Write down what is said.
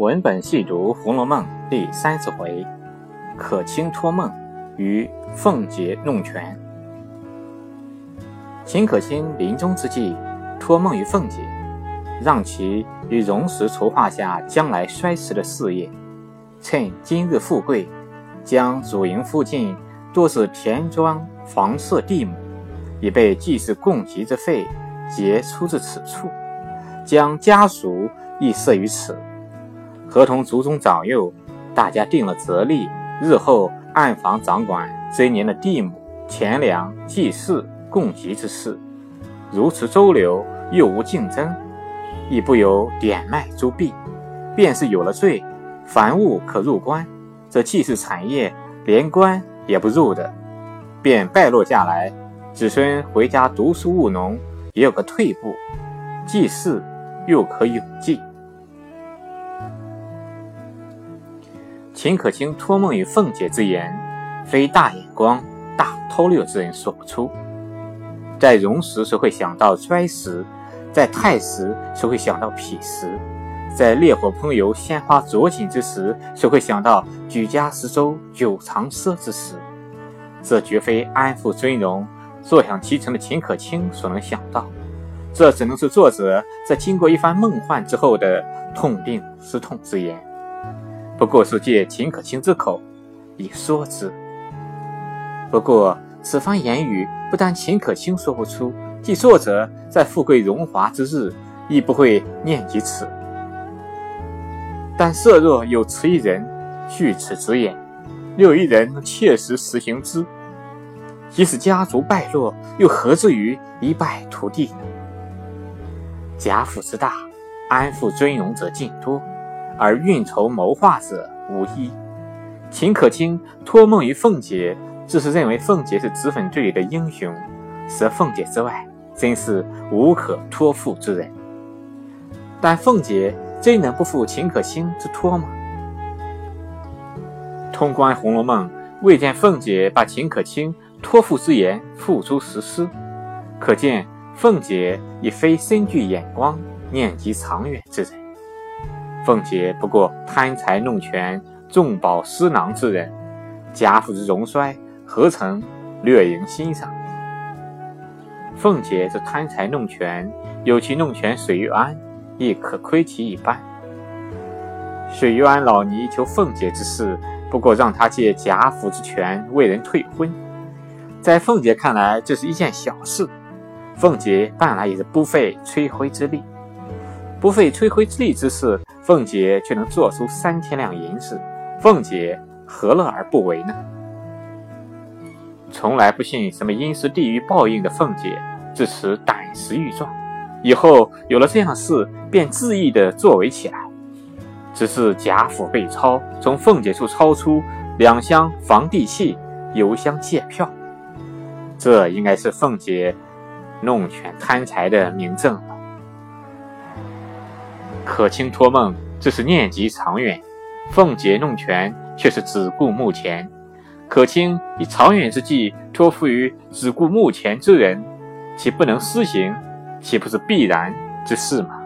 文本细读《红楼梦》第三十回，可卿托梦与凤姐弄权。秦可卿临终之际，托梦于凤姐，让其与荣时筹划下将来衰迟的事业，趁今日富贵，将主营附近多是田庄房舍地亩，以备祭祀供给之费，皆出自此处，将家属亦设于此。合同族中长幼，大家定了则例，日后暗房掌管这一年的地亩、钱粮、祭祀、供给之事。如此周流，又无竞争，亦不由点卖诸弊。便是有了罪，凡物可入关，这祭祀产业连关也不入的，便败落下来。子孙回家读书务农，也有个退步；祭祀又可永继。秦可卿托梦与凤姐之言，非大眼光、大偷溜之人说不出。在荣时，谁会想到衰时；在泰时，谁会想到否时；在烈火烹油、鲜花着锦之时，谁会想到举家十周、久长奢之时？这绝非安富尊荣、坐享其成的秦可卿所能想到，这只能是作者在经过一番梦幻之后的痛定思痛之言。不过是借秦可卿之口以说之。不过此番言语不但秦可卿说不出，即作者在富贵荣华之日亦不会念及此。但设若有此一人据此直言，又一人切实实行之，即使家族败落，又何至于一败涂地？贾府之大，安富尊荣者尽多。而运筹谋划者无一。秦可卿托梦于凤姐，自是认为凤姐是脂粉队里的英雄，舍凤姐之外，真是无可托付之人。但凤姐真能不负秦可卿之托吗？通关《红楼梦》，未见凤姐把秦可卿托付之言付诸实施，可见凤姐已非深具眼光、念及长远之人。凤姐不过贪财弄权、重宝私囊之人，贾府之荣衰何曾略萦心上？凤姐之贪财弄权，有其弄权水玉安，亦可窥其一斑。水玉安老尼求凤姐之事，不过让他借贾府之权为人退婚，在凤姐看来，这是一件小事。凤姐办来也是不费吹灰之力，不费吹灰之力之事。凤姐却能做出三千两银子，凤姐何乐而不为呢？从来不信什么阴司地狱报应的凤姐，自此胆识愈壮，以后有了这样事，便恣意的作为起来。只是贾府被抄，从凤姐处抄出两箱房地契、邮箱借票，这应该是凤姐弄权贪财的明证。可卿托梦，这是念及长远；凤姐弄权，却是只顾目前。可卿以长远之计托付于只顾目前之人，岂不能施行？岂不是必然之事吗？